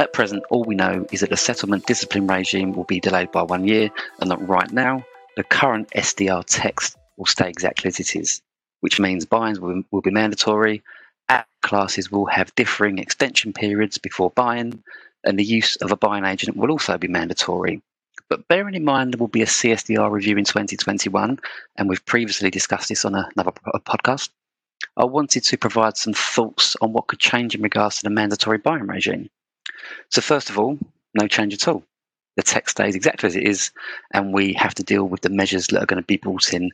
At present, all we know is that the settlement discipline regime will be delayed by one year, and that right now, the current SDR text will stay exactly as it is, which means buy-ins will, will be mandatory, app classes will have differing extension periods before buy-in, and the use of a buy-in agent will also be mandatory. But bearing in mind there will be a CSDR review in 2021, and we've previously discussed this on another podcast, I wanted to provide some thoughts on what could change in regards to the mandatory buy-in regime. So, first of all, no change at all. The text stays exactly as it is, and we have to deal with the measures that are going to be brought in.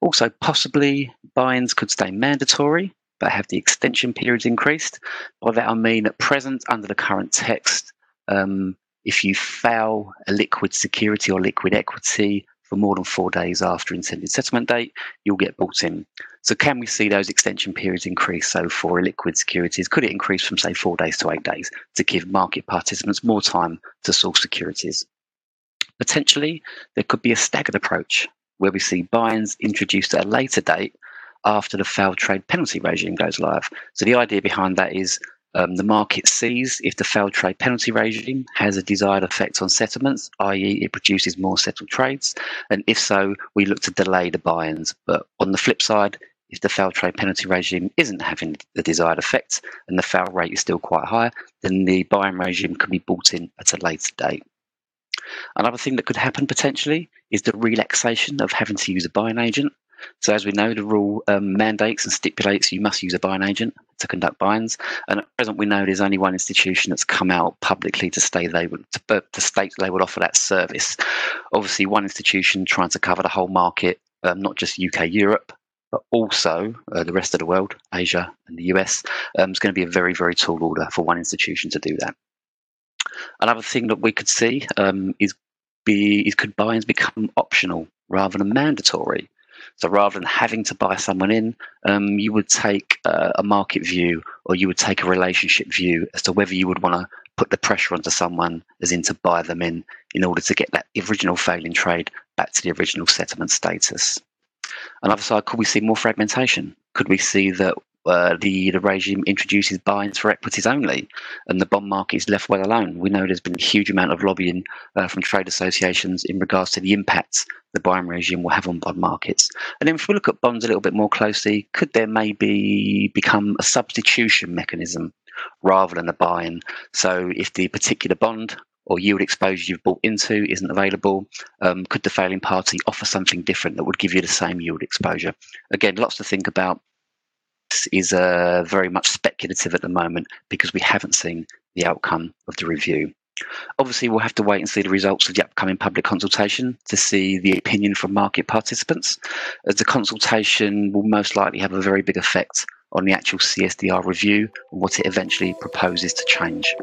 Also, possibly buy-ins could stay mandatory, but have the extension periods increased. By that I mean at present, under the current text, um, if you fail a liquid security or liquid equity for more than four days after intended settlement date, you'll get bought in. So, can we see those extension periods increase? So, for liquid securities, could it increase from, say, four days to eight days to give market participants more time to source securities? Potentially, there could be a staggered approach where we see buy ins introduced at a later date after the failed trade penalty regime goes live. So, the idea behind that is um, the market sees if the failed trade penalty regime has a desired effect on settlements, i.e., it produces more settled trades. And if so, we look to delay the buy ins. But on the flip side, if the failed trade penalty regime isn't having the desired effect and the fail rate is still quite high, then the buy in regime can be bought in at a later date. Another thing that could happen potentially is the relaxation of having to use a buy-in agent. So, as we know, the rule um, mandates and stipulates you must use a buy-in agent to conduct buy-ins. And at present, we know there's only one institution that's come out publicly to state they would to, uh, to state they would offer that service. Obviously, one institution trying to cover the whole market, um, not just UK, Europe, but also uh, the rest of the world, Asia and the US. Um, going to be a very, very tall order for one institution to do that. Another thing that we could see um, is be is could buy-ins become optional rather than mandatory. So rather than having to buy someone in, um, you would take uh, a market view or you would take a relationship view as to whether you would want to put the pressure onto someone as in to buy them in in order to get that original failing trade back to the original settlement status. Another side, could we see more fragmentation? Could we see that the, the regime introduces buy-ins for equities only, and the bond market is left well alone. We know there's been a huge amount of lobbying uh, from trade associations in regards to the impacts the buy-in regime will have on bond markets. And then if we look at bonds a little bit more closely, could there maybe become a substitution mechanism rather than a buy-in? So if the particular bond or yield exposure you've bought into isn't available, um, could the failing party offer something different that would give you the same yield exposure? Again, lots to think about is uh, very much speculative at the moment because we haven't seen the outcome of the review. Obviously, we'll have to wait and see the results of the upcoming public consultation to see the opinion from market participants, as the consultation will most likely have a very big effect on the actual CSDR review and what it eventually proposes to change.